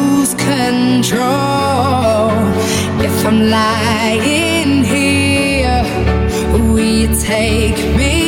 lose control. If I'm lying here, will you take me?